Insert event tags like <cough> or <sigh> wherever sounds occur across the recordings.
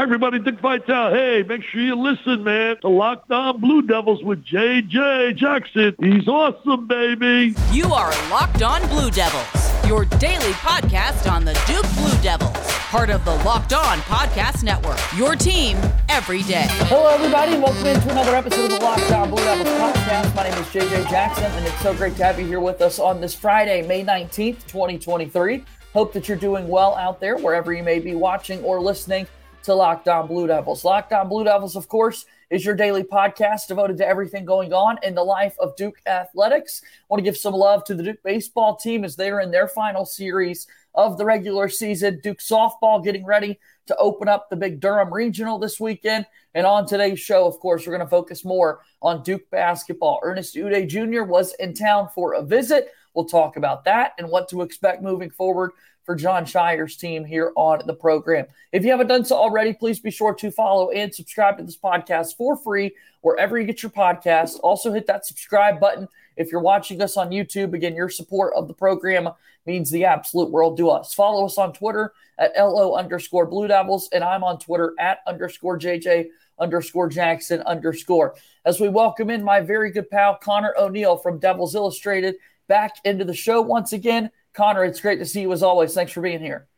Hi, everybody. Dick Vitale. Hey, make sure you listen, man, to Locked On Blue Devils with JJ Jackson. He's awesome, baby. You are Locked On Blue Devils, your daily podcast on the Duke Blue Devils, part of the Locked On Podcast Network. Your team every day. Hello, everybody, and welcome into another episode of the Locked On Blue Devils podcast. My name is JJ Jackson, and it's so great to have you here with us on this Friday, May 19th, 2023. Hope that you're doing well out there, wherever you may be watching or listening to Locked On Blue Devils. Locked On Blue Devils, of course, is your daily podcast devoted to everything going on in the life of Duke athletics. Want to give some love to the Duke baseball team as they are in their final series of the regular season. Duke softball getting ready to open up the big Durham Regional this weekend. And on today's show, of course, we're going to focus more on Duke basketball. Ernest Udeh Jr. was in town for a visit. We'll talk about that and what to expect moving forward for Jon Scheyer's team here on the program. If you haven't done so already, please be sure to follow and subscribe to this podcast for free wherever you get your podcast. Also, hit that subscribe button if you're watching us on YouTube. Again, your support of the program means the absolute world to us. Follow us on Twitter at LO underscore Blue Devils, and I'm on Twitter at underscore JJ underscore Jackson underscore. As we welcome in my very good pal, Conor O'Neill from Devils Illustrated, back into the show once again. Conor, it's great to see you as always. Thanks for being here.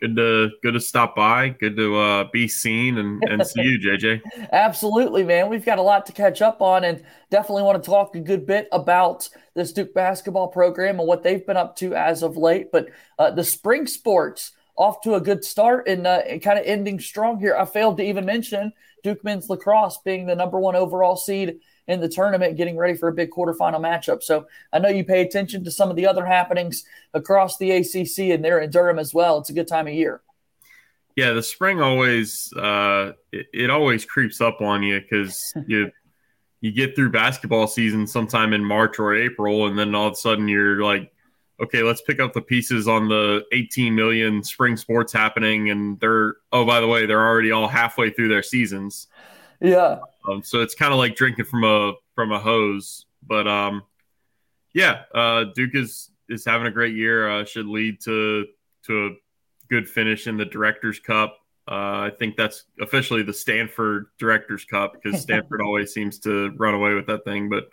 Good to good to stop by. Good to uh, be seen and, and see you, JJ. <laughs> Absolutely, man. We've got a lot to catch up on, and definitely want to talk a good bit about this Duke basketball program and what they've been up to as of late. But uh, the spring sports off to a good start and, uh, and kind of ending strong here. I failed to even mention Duke men's lacrosse being the number one overall seed in the tournament, getting ready for a big quarterfinal matchup. So I know you pay attention to some of the other happenings across the ACC, and they're in Durham as well. It's a good time of year. Yeah, the spring always uh, it, it always creeps up on you because <laughs> you you get through basketball season sometime in March or April, and then all of a sudden you're like, okay, let's pick up the pieces on the 18 million spring sports happening, and they're oh by the way, they're already all halfway through their seasons. Yeah. Um, so it's kind of like drinking from a from a hose. But um, yeah, uh, Duke is is having a great year. Uh, should lead to to a good finish in the Directors Cup. Uh, I think that's officially the Stanford Directors Cup because <laughs> Stanford always seems to run away with that thing. But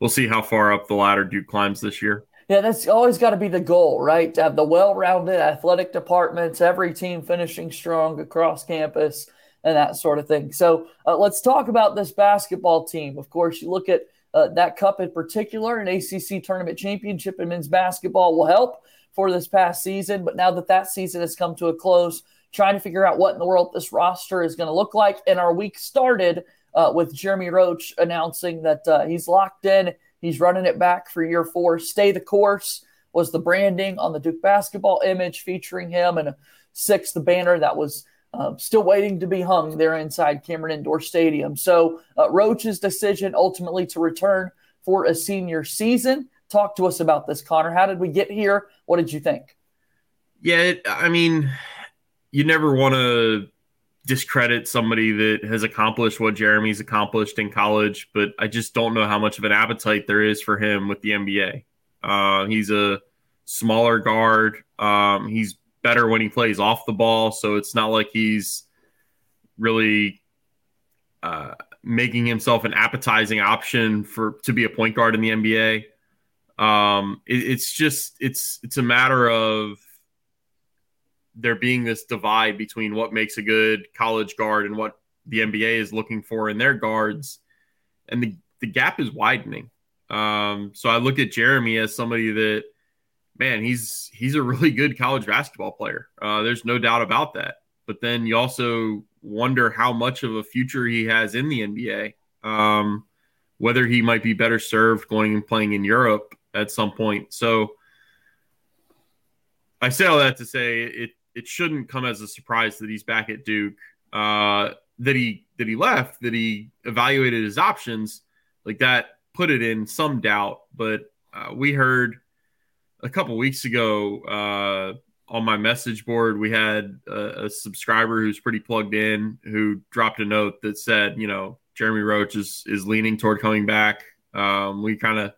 we'll see how far up the ladder Duke climbs this year. Yeah, that's always got to be the goal, right? To have the well-rounded athletic departments, every team finishing strong across campus and that sort of thing. So uh, let's talk about this basketball team. Of course, you look at uh, that cup in particular, an ACC tournament championship in men's basketball will help for this past season. But now that that season has come to a close, trying to figure out what in the world this roster is going to look like. And our week started uh, with Jeremy Roach announcing that uh, he's locked in. He's running it back for year four. Stay the course was the branding on the Duke basketball image featuring him and six, the banner that was uh, still waiting to be hung there inside Cameron Indoor Stadium. So, uh, Roach's decision ultimately to return for a senior season. Talk to us about this, Conor. How did we get here? What did you think? Yeah, it, I mean, you never want to discredit somebody that has accomplished what Jeremy's accomplished in college, but I just don't know how much of an appetite there is for him with the NBA. Uh, he's a smaller guard. Um, he's better when he plays off the ball. So it's not like he's really uh, making himself an appetizing option for to be a point guard in the NBA. Um, it, it's just it's it's a matter of there being this divide between what makes a good college guard and what the NBA is looking for in their guards, and the the gap is widening. Um, so I look at Jeremy as somebody that man, he's he's a really good college basketball player. Uh, there's no doubt about that. But then you also wonder how much of a future he has in the NBA. Um, whether he might be better served going and playing in Europe at some point. So I say all that to say it it shouldn't come as a surprise that he's back at Duke. Uh, that he that he left, that he evaluated his options, like that put it in some doubt. But uh, we heard a couple weeks ago uh, on my message board, we had a, a, subscriber who's pretty plugged in who dropped a note that said, you know, Jeremy Roach is is leaning toward coming back. Um, we kind of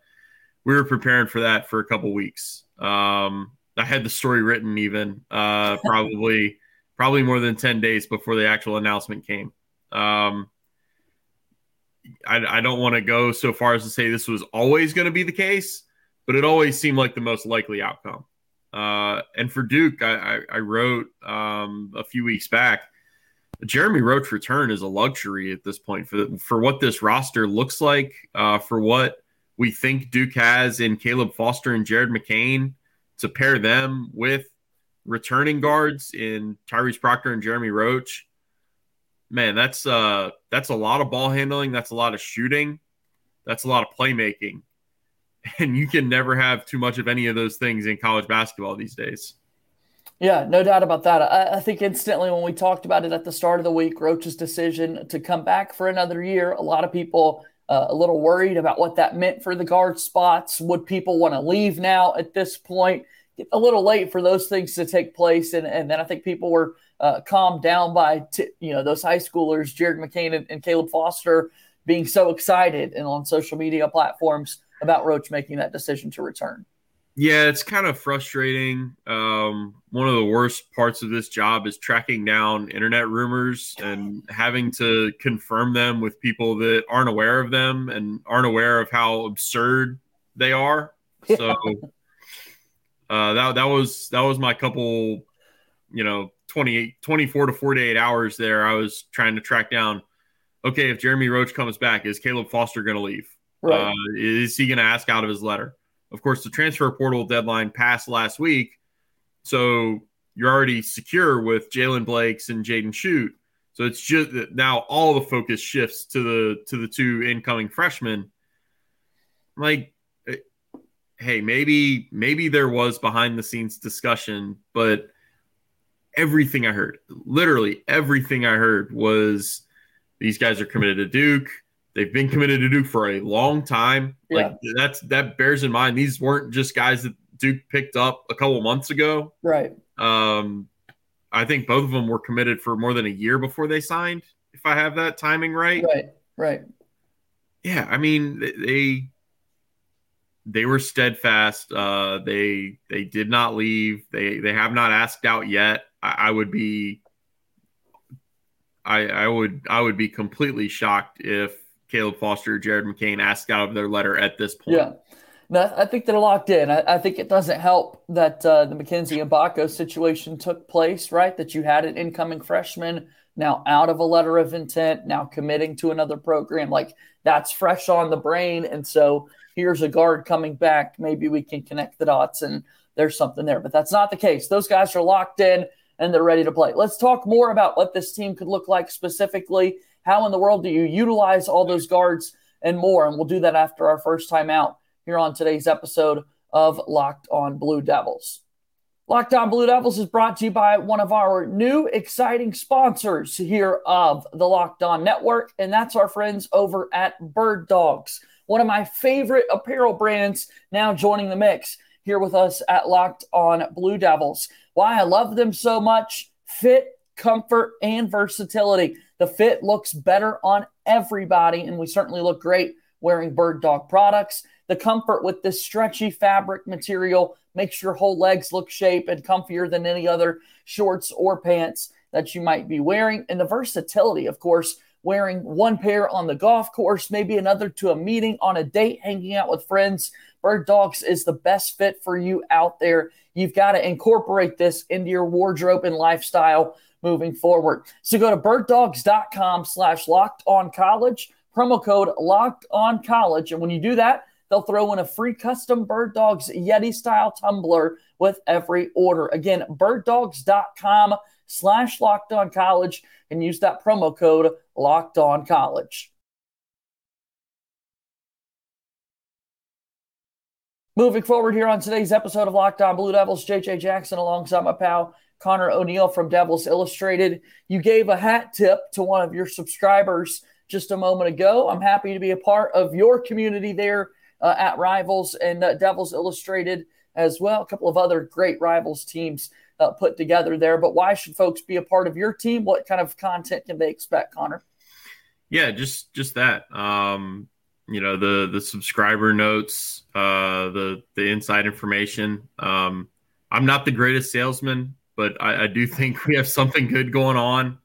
we were preparing for that for a couple weeks. Um, I had the story written even uh, <laughs> probably probably more than 10 days before the actual announcement came. Um, I, I don't want to go so far as to say this was always going to be the case, but it always seemed like the most likely outcome. Uh, and for Duke, I, I, I wrote um, a few weeks back. Jeremy Roach return is a luxury at this point for for what this roster looks like, uh, for what we think Duke has in Caleb Foster and Jared McCain to pair them with returning guards in Tyrese Proctor and Jeremy Roach. Man, that's uh that's a lot of ball handling, that's a lot of shooting, that's a lot of playmaking. <laughs> And you can never have too much of any of those things in college basketball these days. Yeah, no doubt about that. I, I, think instantly when we talked about it at the start of the week, Roach's decision to come back for another year, a lot of people uh, a little worried about what that meant for the guard spots. Would people want to leave now at this point? a little late for those things to take place. And, and then I think people were uh, calmed down by, t- you know, those high schoolers, Jared McCain and, and, Caleb Foster, being so excited and on social media platforms about Roach making that decision to return. Yeah, it's kind of frustrating. Um, one of the worst parts of this job is tracking down internet rumors and having to confirm them with people that aren't aware of them and aren't aware of how absurd they are. <laughs> So uh, that that was that was my couple, you know, 28, 24 to 48 hours there. I was trying to track down. Okay, if Jeremy Roach comes back, is Caleb Foster going to leave? Right. Uh, is he going to ask out of his letter? Of course, the transfer portal deadline passed last week, so you're already secure with Jaylen Blakes and Jaden Schutt. So it's just now all the focus shifts to the to the two incoming freshmen. Like hey, maybe maybe there was behind the scenes discussion, but everything I heard, literally everything I heard was these guys are committed to Duke. They've been committed to Duke for a long time. Yeah. Like that's that bears in mind these weren't just guys that Duke picked up a couple months ago. Right. Um I think both of them were committed for more than a year before they signed, if I have that timing right. Right. Right. Yeah, I mean they they were steadfast. Uh, they they did not leave. They they have not asked out yet. I, I would be I I would I would be completely shocked if Caleb Foster, Jared McCain asked out of their letter at this point. Yeah. No, I think they're locked in. I, I think it doesn't help that uh, the and Mgbako situation took place, right? That you had an incoming freshman now out of a letter of intent, now committing to another program. Like that's fresh on the brain. And so here's a guard coming back. Maybe we can connect the dots and there's something there. But that's not the case. Those guys are locked in and they're ready to play. Let's talk more about what this team could look like specifically. How in the world do you utilize all those guards and more? And we'll do that after our first time out here on today's episode of Locked on Blue Devils. Locked on Blue Devils is brought to you by one of our new exciting sponsors here of the Locked On Network, and that's our friends over at Birddogs one of my favorite apparel brands now joining the mix here with us at Locked on Blue Devils. Why I love them so much fit, comfort, and versatility. The fit looks better on everybody, and we certainly look great wearing Bird Dog products. The comfort with this stretchy fabric material makes your whole legs look shape and comfier than any other shorts or pants that you might be wearing. And the versatility, of course, wearing one pair on the golf course, maybe another to a meeting, on a date, hanging out with friends. Birddogs is the best fit for you out there. You've got to incorporate this into your wardrobe and lifestyle moving forward. So go to birddogs.com slash locked on college, promo code locked on college. And when you do that, they'll throw in a free custom Birddogs Yeti style tumbler with every order. Again, birddogs.com slash locked on college and use that promo code locked on college. Moving forward here on today's episode of Locked On Blue Devils, JJ Jackson alongside my pal Conor O'Neill from Devils Illustrated. You gave a hat tip to one of your subscribers just a moment ago. I'm happy to be a part of your community there uh, at Rivals and uh, Devils Illustrated as well. A couple of other great Rivals teams uh, put together there. But why should folks be a part of your team? What kind of content can they expect, Conor? Yeah, just just that. Um, you know the the subscriber notes, uh, the the inside information. Um, I'm not the greatest salesman but I, I do think we have something good going on.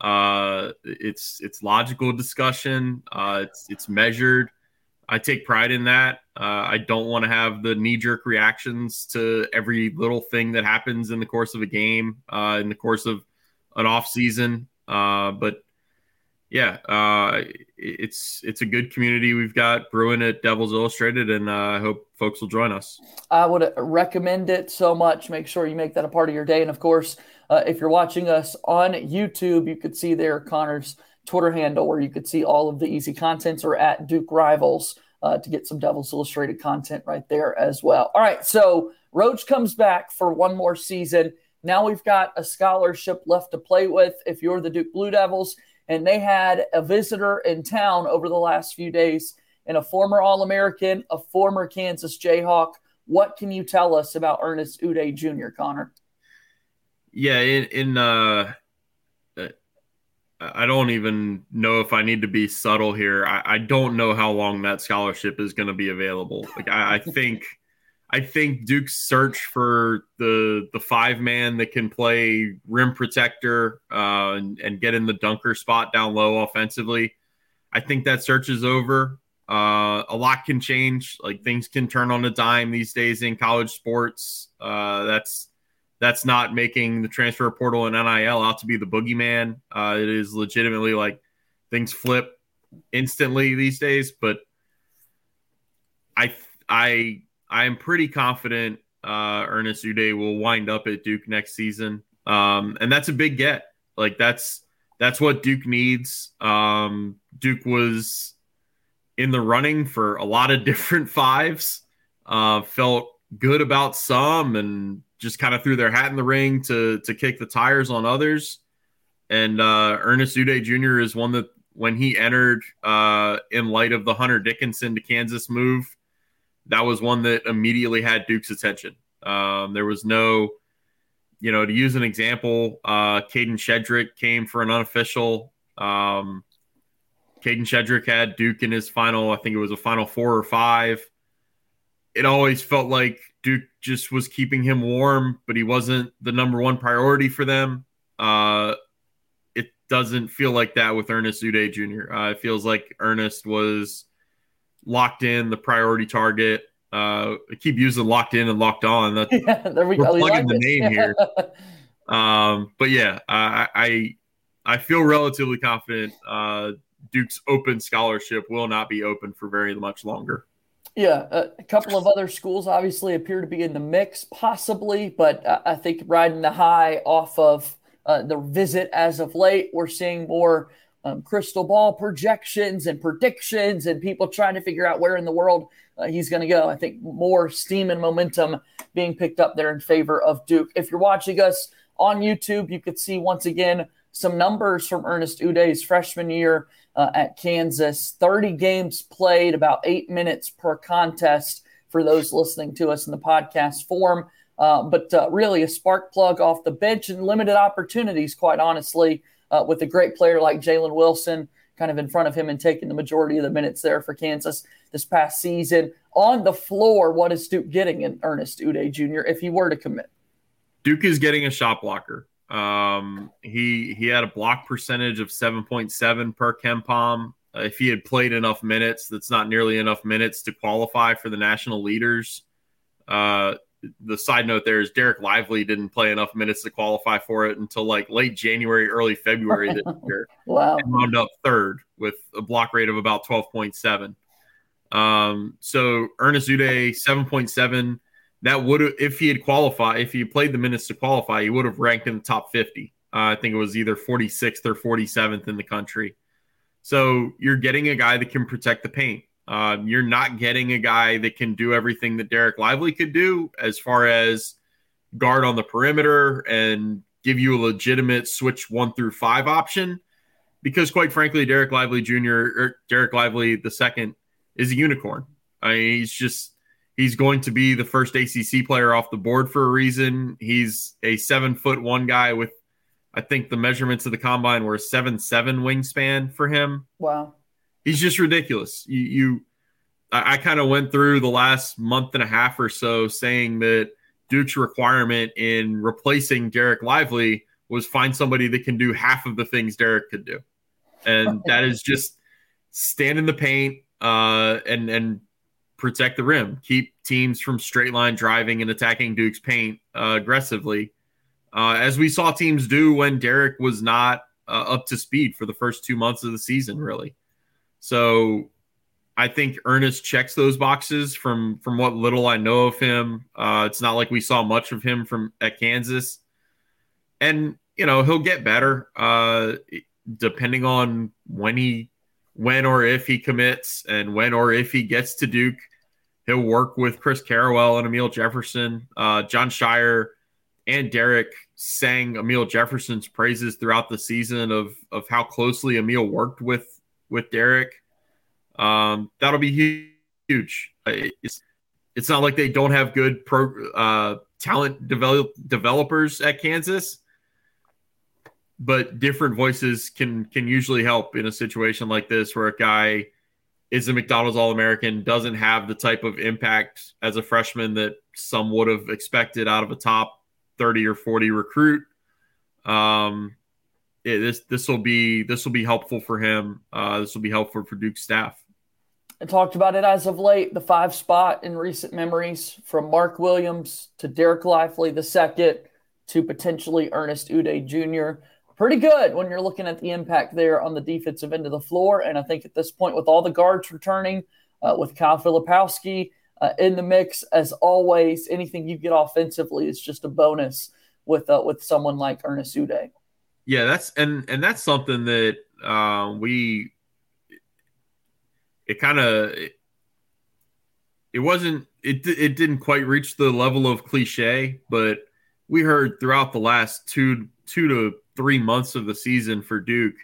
Uh, it's it's logical discussion. Uh, it's it's measured. I take pride in that. Uh, I don't want to have the knee jerk reactions to every little thing that happens in the course of a game, uh, in the course of an off season. Uh, but yeah, uh, it's it's a good community we've got brewing at Devils Illustrated, and uh, I hope folks will join us. I would recommend it so much. Make sure you make that a part of your day, and of course, uh, if you're watching us on YouTube, you could see there Conor's Twitter handle where you could see all of the easy contents, or at Duke Rivals uh, to get some Devils Illustrated content right there as well. All right, so Roach comes back for one more season. Now we've got a scholarship left to play with. If you're the Duke Blue Devils and they had a visitor in town over the last few days and a former All American, a former Kansas Jayhawk. What can you tell us about Ernest Udeh Jr., Conor? Yeah, in, in uh, I don't even know if I need to be subtle here. I, I don't know how long that scholarship is going to be available. Like I, I think. I think Duke's search for the the five man that can play rim protector uh, and, and get in the dunker spot down low offensively. I think that search is over. Uh, a lot can change. Like things can turn on a dime these days in college sports. Uh, that's that's not making the transfer portal and NIL out to be the boogeyman. Uh, it is legitimately like things flip instantly these days. But I I I am pretty confident uh, Ernest Udeh will wind up at Duke next season, um, and that's a big get. Like that's that's what Duke needs. Um, Duke was in the running for a lot of <laughs> different fives. Uh, felt good about some, and just kind of threw their hat in the ring to to kick the tires on others. And uh, Ernest Udeh Jr. is one that when he entered uh, in light of the Hunter Dickinson to Kansas move that was one that immediately had Duke's attention. Um, there was no, you know, to use an example, uh, Kadin Shedrick came for an unofficial. Um, Kadin Shedrick had Duke in his final, I think it was a final four or five. It always felt like Duke just was keeping him warm, but he wasn't the number one priority for them. Uh, it doesn't feel like that with Ernest Udeh Jr. Uh, it feels like Ernest was locked in, the priority target. Uh, I keep using locked in and locked on. That's <laughs> yeah, there we, we're plugging the name here. <laughs> um, but yeah, I, I I feel relatively confident. Uh, Duke's open scholarship will not be open for very much longer. Yeah, a couple of other schools obviously appear to be in the mix, possibly, but I think riding the high off of uh, the visit as of late, we're seeing more um, crystal ball projections and predictions and people trying to figure out where in the world uh, he's going to go. I think more steam and momentum being picked up there in favor of Duke. If you're watching us on YouTube, you could see once again some numbers from Ernest Udeh's freshman year uh, at Kansas 30 games played, about eight minutes per contest for those listening to us in the podcast form. Uh, but uh, really a spark plug off the bench and limited opportunities, quite honestly uh, with a great player like Jalen Wilson kind of in front of him and taking the majority of the minutes there for Kansas this past season. On the floor, what is Duke getting in Ernest Udeh Jr. if he were to commit? Duke is getting a shot blocker. Um, he he had a block percentage of 7.7 per KenPom. Uh, if he had played enough minutes, that's not nearly enough minutes to qualify for the national leaders. Uh, the side note there is Dereck Lively didn't play enough minutes to qualify for it until like late January, early February this <laughs> year. wow. And wound up third with a block rate of about 12.7. Um, so Ernest Udeh, 7.7. That would if he had qualified, if he played the minutes to qualify, he would have ranked in the top 50. Uh, I think it was either 46th or 47th in the country. So you're getting a guy that can protect the paint. Um, you're not getting a guy that can do everything that Dereck Lively could do as far as guard on the perimeter and give you a legitimate switch one through five option. Because quite frankly, Dereck Lively Jr. or Dereck Lively the second is a unicorn. I mean, he's just he's going to be the first ACC player off the board for a reason. He's a seven foot one guy with, I think the measurements of the combine were a seven seven wingspan for him. Wow he's just ridiculous. You, you I, I kind of went through the last month and a half or so saying that Duke's requirement in replacing Dereck Lively was find somebody that can do half of the things Dereck could do, and that is just stand in the paint uh, and and protect the rim, keep teams from straight line driving and attacking Duke's paint uh, aggressively, uh, as we saw teams do when Dereck was not uh, up to speed for the first two months of the season, really. So I think Ernest checks those boxes from from what little I know of him. Uh, it's not like we saw much of him from at Kansas, and you know he'll get better uh, depending on when he when or if he commits and when or if he gets to Duke. He'll work with Chris Carrawell and Emil Jefferson. Uh, Jon Scheyer and Dereck sang Emil Jefferson's praises throughout the season of of how closely Emil worked with with Dereck. Um, that'll be huge. It's it's not like they don't have good pro uh, talent develop developers at Kansas, but different voices can can usually help in a situation like this where a guy is a McDonald's All American, doesn't have the type of impact as a freshman that some would have expected out of a top 30 or 40 recruit. Um, it, this this will be this will be helpful for him. Uh, this will be helpful for Duke staff. I talked about it as of late. The five spot in recent memories from Mark Williams to Dereck Lively the second to potentially Ernest Udeh Jr pretty good when you're looking at the impact there on the defensive end of the floor. And I think at this point, with all the guards returning, uh, with Kyle Filipowski uh, in the mix, as always, anything you get offensively is just a bonus with uh, with someone like Ernest Udeh. Yeah, that's and and that's something that uh, we it kind of it, it wasn't it it didn't quite reach the level of cliche, but we heard throughout the last two two to three months of the season for Duke,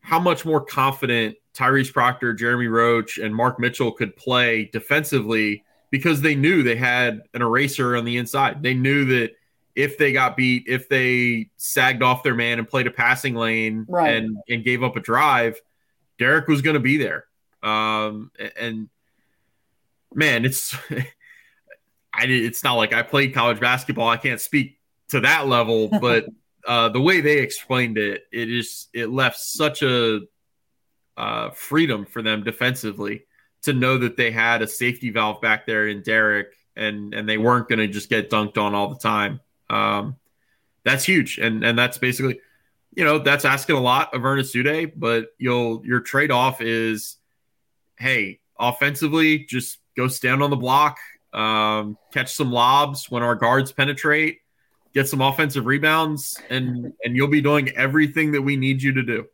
how much more confident Tyrese Proctor, Jeremy Roach, and Mark Mitchell could play defensively because they knew they had an eraser on the inside. They knew that if they got beat, if they sagged off their man and played a passing lane right. and, and gave up a drive, Dereck was going to be there. Um, and man, it's <laughs> I did, it's not like I played college basketball. I can't speak to that level, <laughs> but uh, the way they explained it, it is it left such a uh, freedom for them defensively to know that they had a safety valve back there in Dereck and and they weren't going to just get dunked on all the time. Um, that's huge, and and that's basically, you know, that's asking a lot of Ernest Udeh, but you'll your trade off is, hey, offensively, just go stand on the block, um, catch some lobs when our guards penetrate get some offensive rebounds, and and you'll be doing everything that we need you to do.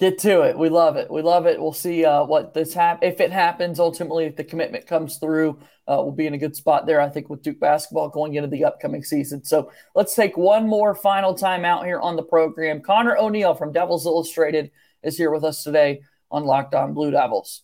Get to it. We love it. We love it. We'll see uh, what this hap- if it happens. Ultimately, if the commitment comes through, uh, we'll be in a good spot there. I think with Duke basketball going into the upcoming season. So let's take one more final time out here on the program. Conor O'Neill from Devils Illustrated is here with us today on Locked On Blue Devils.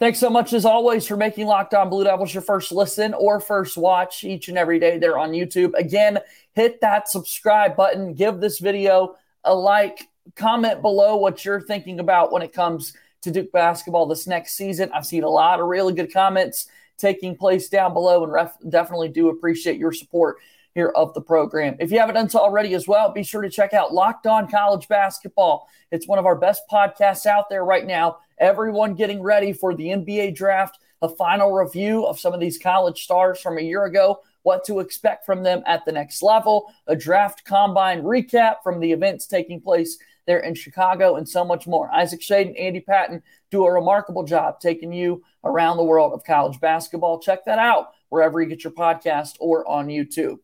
Thanks so much, as always, for making Locked On Blue Devils your first listen or first watch each and every day there on YouTube. Again, hit that subscribe button, give this video a like, comment below what you're thinking about when it comes to Duke basketball this next season. I've seen a lot of really good comments taking place down below and ref- definitely do appreciate your support here of the program. If you haven't done so already as well, be sure to check out Locked On College Basketball. It's one of our best podcasts out there right now everyone getting ready for the NBA draft, a final review of some of these college stars from a year ago, what to expect from them at the next level, a draft combine recap from the events taking place there in Chicago, and so much more. Isaac Schade and Andy Patton do a remarkable job taking you around the world of college basketball. Check that out wherever you get your podcast or on YouTube.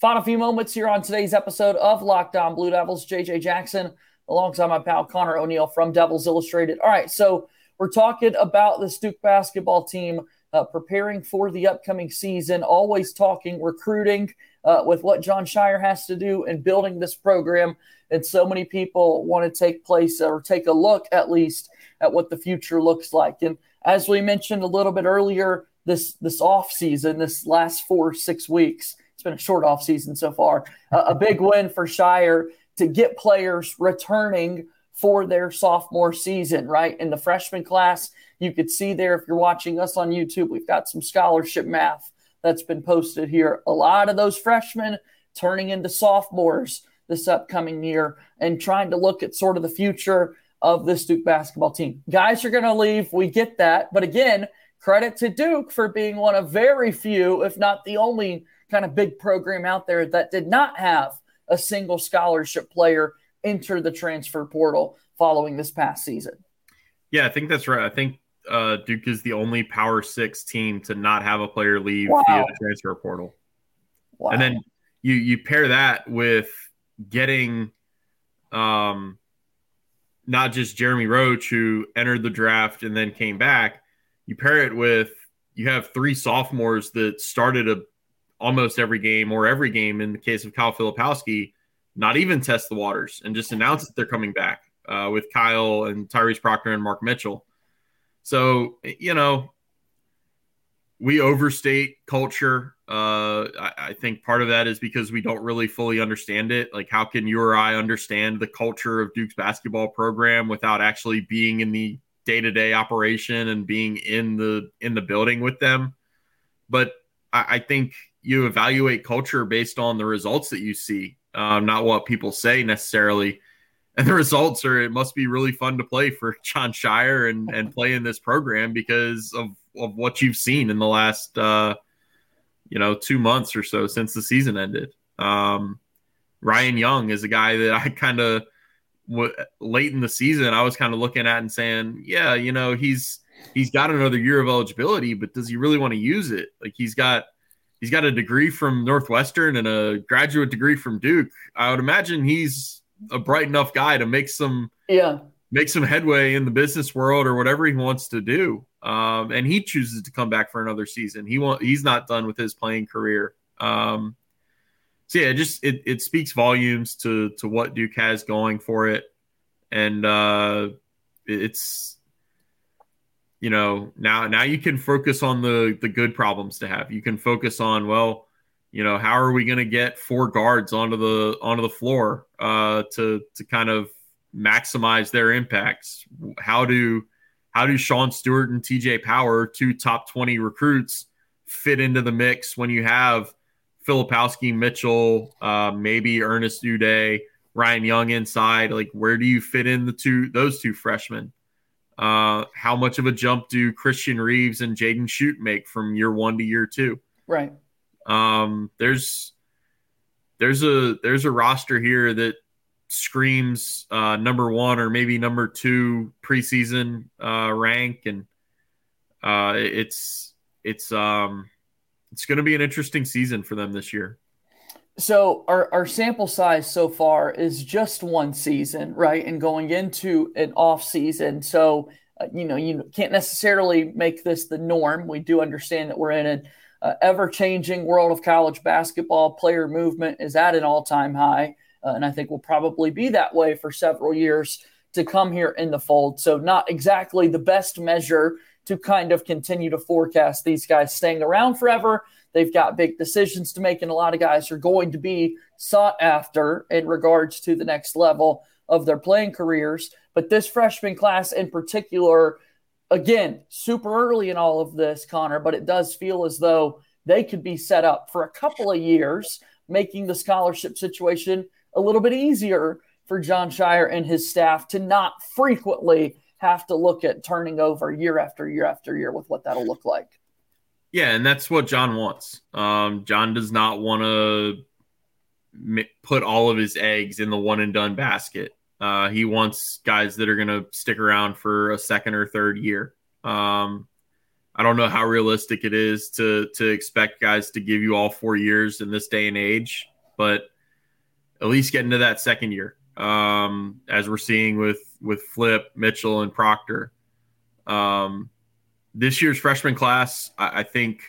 Final few moments here on today's episode of Locked On Blue Devils. JJ Jackson alongside my pal Conor O'Neill from Devils Illustrated. All right, so we're talking about the Duke basketball team uh, preparing for the upcoming season, always talking recruiting uh, with what Jon Scheyer has to do in building this program. And so many people want to take place or take a look at least at what the future looks like. And as we mentioned a little bit earlier, this this off season, this last four six weeks, it's been a short off season so far. Uh, a big win for Scheyer to get players returning for their sophomore season, right? In the freshman class, you could see there if you're watching us on YouTube, we've got some scholarship math that's been posted here. A lot of those freshmen turning into sophomores this upcoming year and trying to look at sort of the future of this Duke basketball team. Guys are going to leave. We get that. But again, credit to Duke for being one of very few, if not the only kind of big program out there that did not have a single scholarship player enter the transfer portal following this past season. Yeah, I think that's right. I think uh, Duke is the only Power Six team to not have a player leave wow. via the transfer portal. Wow. And then you you pair that with getting um not just Jeremy Roach who entered the draft and then came back. You pair it with you have three sophomores that started a almost every game or every game in the case of Kyle Filipowski, not even test the waters and just announce that they're coming back uh, with Kyle and Tyrese Proctor and Mark Mitchell. So, you know, we overstate culture. Uh, I, I, think part of that is because we don't really fully understand it. Like, how can you or I understand the culture of Duke's basketball program without actually being in the day-to-day operation and being in the in the building with them? But I, I think you evaluate culture based on the results that you see, um, not what people say necessarily and the results are it must be really fun to play for <laughs> Jon Scheyer and and play in this program because of of what you've seen in the last uh, you know two months or so since the season ended. Um, Ryan Young is a guy that I kind of w- late in the season I was kind of looking at and saying, yeah, you know he's he's got another year of eligibility, but does he really want to use it? Like he's got he's got a degree from Northwestern and a graduate degree from Duke. I would imagine he's a bright enough guy to make some yeah make some headway in the business world or whatever he wants to do. Um, and he chooses to come back for another season. He want he's not done with his playing career. Um, so yeah, it just it it speaks volumes to to what Duke has going for it, and uh, it's you know now now you can focus on the the good problems to have. You can focus on well you know how are we going to get four guards onto the onto the floor uh, to to kind of maximize their impacts? How do how do Sean Stewart and TJ Power two top 20 recruits fit into the mix when you have Filipowski Mitchell uh, maybe Ernest Udeh Ryan Young inside? Like where do you fit in the two those two freshmen uh, how much of a jump do Christian Reeves and Jaden Schutt make from year one to year two? Right. Um, there's there's a there's a roster here that screams uh, number one or maybe number two preseason uh, rank, and uh, it's it's um it's going to be an interesting season for them this year. So our, our sample size so far is just one season, right? And going into an off season, so uh, you know you can't necessarily make this the norm. We do understand that we're in an uh, ever changing world of college basketball. Player movement is at an all time high. Uh, and I think will probably be that way for several years to come here in the fold. So, not exactly the best measure to kind of continue to forecast these guys staying around forever. They've got big decisions to make, and a lot of guys are going to be sought after in regards to the next level of their playing careers. But this freshman class in particular again, super early in all of this, Conor, but it does feel as though they could be set up for a couple of years, making the scholarship situation a little bit easier for Jon Scheyer and his staff to not frequently have to look at turning over year after year after year with what that'll look like. Yeah, and that's what Jon wants. Um, Jon does not want to put all of his eggs in the one and done basket. Uh, he wants guys that are going to stick around for a second or third year. Um, I don't know how realistic it is to to expect guys to give you all four years in this day and age, but at least get into that second year, um, as we're seeing with with Flip, Mitchell, and Proctor. Um, this year's freshman class, I, I think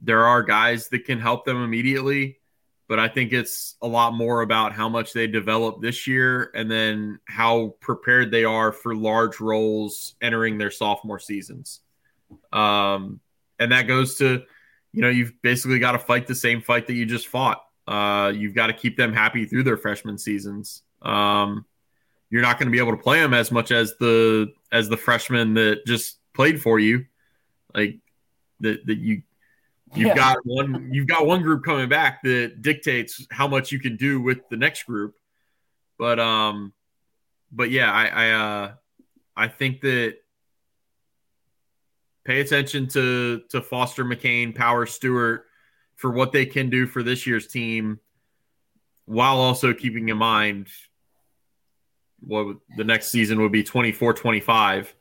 there are guys that can help them immediately but I think it's a lot more about how much they develop this year and then how prepared they are for large roles entering their sophomore seasons. Um, and that goes to, you know, you've basically got to fight the same fight that you just fought. Uh, you've got to keep them happy through their freshman seasons. Um, you're not going to be able to play them as much as the as the freshman that just played for you. Like that that you you've yeah. got one you've got one group coming back that dictates how much you can do with the next group. But um but yeah, I I uh I think that pay attention to to Foster McCain, Power Stewart for what they can do for this year's team while also keeping in mind what the next season would be 24 25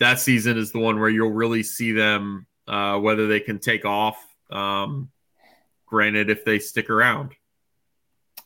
that season is the one where you'll really see them uh, whether they can take off um, granted if they stick around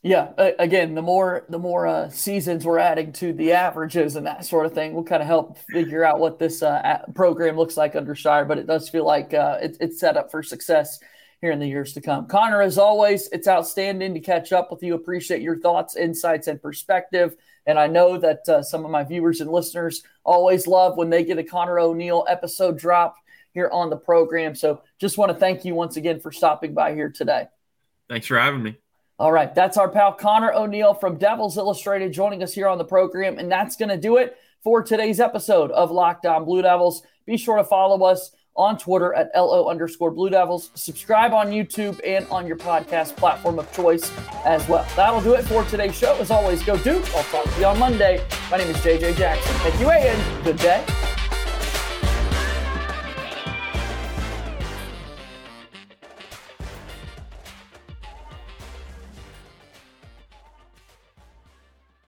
yeah again the more the more uh, seasons we're adding to the averages and that sort of thing will kind of help figure out what this uh, program looks like under Scheyer. but it does feel like uh, it, it's set up for success here in the years to come. Conor, as always, it's outstanding to catch up with you. Appreciate your thoughts, insights, and perspective. And I know that uh, some of my viewers and listeners always love when they get a Conor O'Neill episode drop here on the program. So just want to thank you once again for stopping by here today. Thanks for having me. All right. That's our pal Conor O'Neill from Devils Illustrated joining us here on the program. And that's going to do it for today's episode of Locked On Blue Devils. Be sure to follow us on Twitter at LO underscore Blue Devils. Subscribe on YouTube and on your podcast platform of choice as well. That'll do it for today's show. As always, go Duke. I'll talk to you on Monday. My name is JJ Jackson. Thank you and good day.